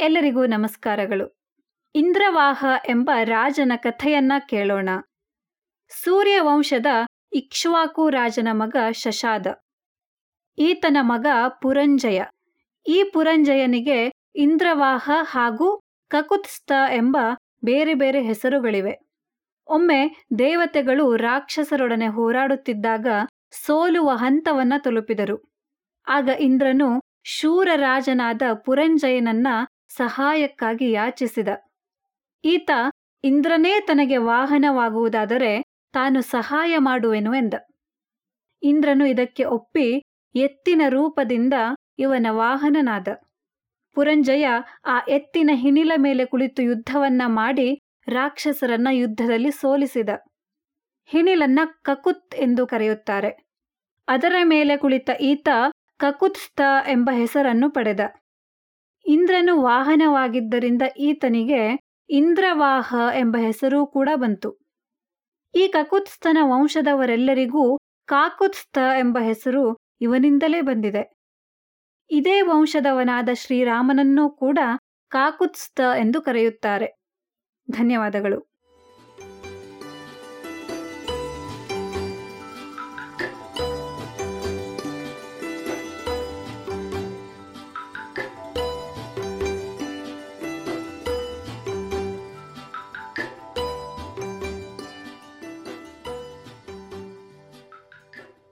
ಎಲ್ಲರಿಗೂ ನಮಸ್ಕಾರಗಳು. ಇಂದ್ರವಾಹ ಎಂಬ ರಾಜನ ಕಥೆಯನ್ನ ಕೇಳೋಣ. ಸೂರ್ಯವಂಶದ ಇಕ್ಷ್ವಾಕು ರಾಜನ ಮಗ ಶಶಾದ. ಈತನ ಮಗ ಪುರಂಜಯ. ಈ ಪುರಂಜಯನಿಗೆ ಇಂದ್ರವಾಹ ಹಾಗೂ ಕಕುತ್ಸ್ಥ ಎಂಬ ಬೇರೆ ಬೇರೆ ಹೆಸರುಗಳಿವೆ. ಒಮ್ಮೆ ದೇವತೆಗಳು ರಾಕ್ಷಸರೊಡನೆ ಹೋರಾಡುತ್ತಿದ್ದಾಗ ಸೋಲುವ ಹಂತವನ್ನ ತಲುಪಿದರು. ಆಗ ಇಂದ್ರನು ಶೂರ ರಾಜನಾದ ಪುರಂಜಯನನ್ನ ಸಹಾಯಕ್ಕಾಗಿ ಯಾಚಿಸಿದ. ಈತ ಇಂದ್ರನೇ ತನಗೆ ವಾಹನವಾಗುವುದಾದರೆ ತಾನು ಸಹಾಯ ಮಾಡುವೆನು ಎಂದ. ಇಂದ್ರನು ಇದಕ್ಕೆ ಒಪ್ಪಿ ಎತ್ತಿನ ರೂಪದಿಂದ ಇವನ ವಾಹನನಾದ. ಪುರಂಜಯ ಆ ಎತ್ತಿನ ಹಿಣಿಲ ಮೇಲೆ ಕುಳಿತು ಯುದ್ಧವನ್ನ ಮಾಡಿ ರಾಕ್ಷಸರನ್ನ ಯುದ್ಧದಲ್ಲಿ ಸೋಲಿಸಿದ. ಹಿಣಿಲನ್ನ ಕಕುತ್ ಎಂದು ಕರೆಯುತ್ತಾರೆ. ಅದರ ಮೇಲೆ ಕುಳಿತ ಈತ ಕಕುತ್ಸ್ಥ ಎಂಬ ಹೆಸರನ್ನು ಪಡೆದ. ಇಂದ್ರನು ವಾಹನವಾಗಿದ್ದರಿಂದ ಈತನಿಗೆ ಇಂದ್ರವಾಹ ಎಂಬ ಹೆಸರೂ ಕೂಡ ಬಂತು. ಈ ಕಕುತ್ಸ್ಥನ ವಂಶದವರೆಲ್ಲರಿಗೂ ಕಾಕುತ್ಸ್ಥ ಎಂಬ ಹೆಸರು ಇವನಿಂದಲೇ ಬಂದಿದೆ. ಇದೇ ವಂಶದವನಾದ ಶ್ರೀರಾಮನನ್ನೂ ಕೂಡ ಕಾಕುತ್ಸ್ಥ ಎಂದು ಕರೆಯುತ್ತಾರೆ. ಧನ್ಯವಾದಗಳು.